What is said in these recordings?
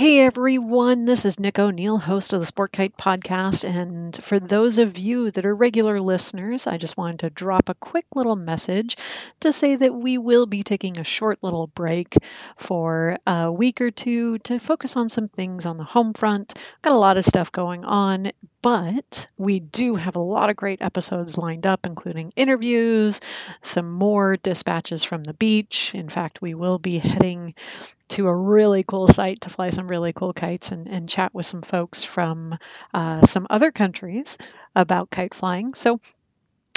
Hey everyone, this is Nick O'Neill, host of the Sport Kite podcast. And for those of you that are regular listeners, I just wanted to drop a quick little message to say that we will be taking a short little break for a week or two to focus on some things on the home front. Got a lot of stuff going on, but we do have a lot of great episodes lined up, including interviews, some more dispatches from the beach. In fact, we will be heading to a really cool site to fly some really cool kites and, and chat with some folks from uh, some other countries about kite flying. So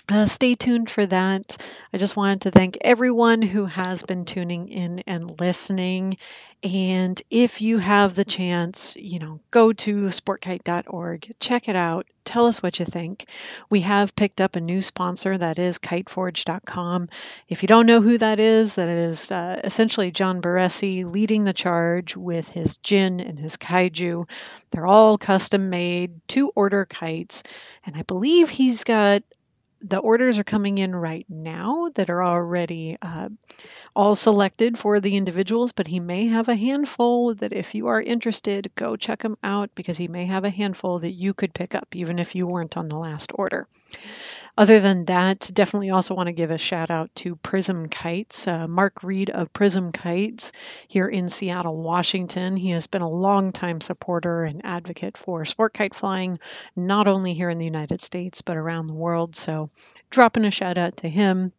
uh, stay tuned for that. I just wanted to thank everyone who has been tuning in and listening. And if you have the chance, you know, go to sportkite.org, check it out, tell us what you think. We have picked up a new sponsor that is kiteforge.com. If you don't know who that is, that is uh, essentially John Barresi leading the charge with his Jin and his Kaiju. They're all custom made to order kites. And I believe he's got the orders are coming in right now that are already uh, all selected for the individuals, but he may have a handful that if you are interested, go check him out because he may have a handful that you could pick up even if you weren't on the last order. Other than that, definitely also want to give a shout out to Prism Kites. Uh, Mark Reed of Prism Kites here in Seattle, Washington. He has been a long-time supporter and advocate for sport kite flying, not only here in the United States, but around the world. So, dropping a shout out to him.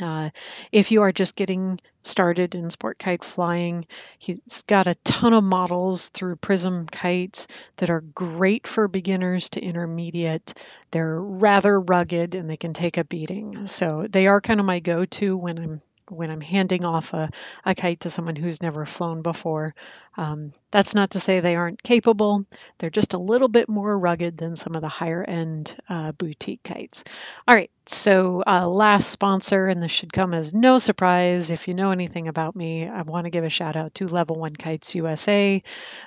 Uh, if you are just getting started in sport kite flying, he's got a ton of models through Prism Kites that are great for beginners to intermediate. They're rather rugged and they can take a beating. So they are kind of my go to when I'm when I'm handing off a, a kite to someone who's never flown before. Um, that's not to say they aren't capable. They're just a little bit more rugged than some of the higher end uh, boutique kites. All right, so uh, last sponsor, and this should come as no surprise if you know anything about me. I want to give a shout out to Level One Kites USA.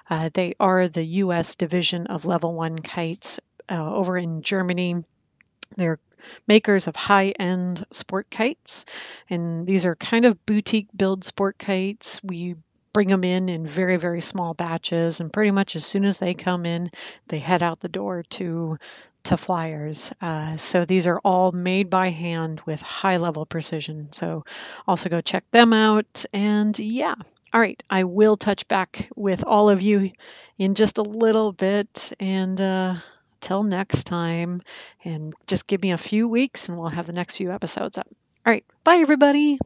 Uh, they are the U.S. division of Level One Kites uh, over in Germany. They're makers of high end sport kites. And these are kind of boutique build sport kites. We bring them in in very, very small batches. And pretty much as soon as they come in, they head out the door to to flyers. Uh, so these are all made by hand with high level precision. So also go check them out. And yeah, all right, I will touch back with all of you in just a little bit. And uh, till next time. And just give me a few weeks and we'll have the next few episodes up. All right. Bye, everybody.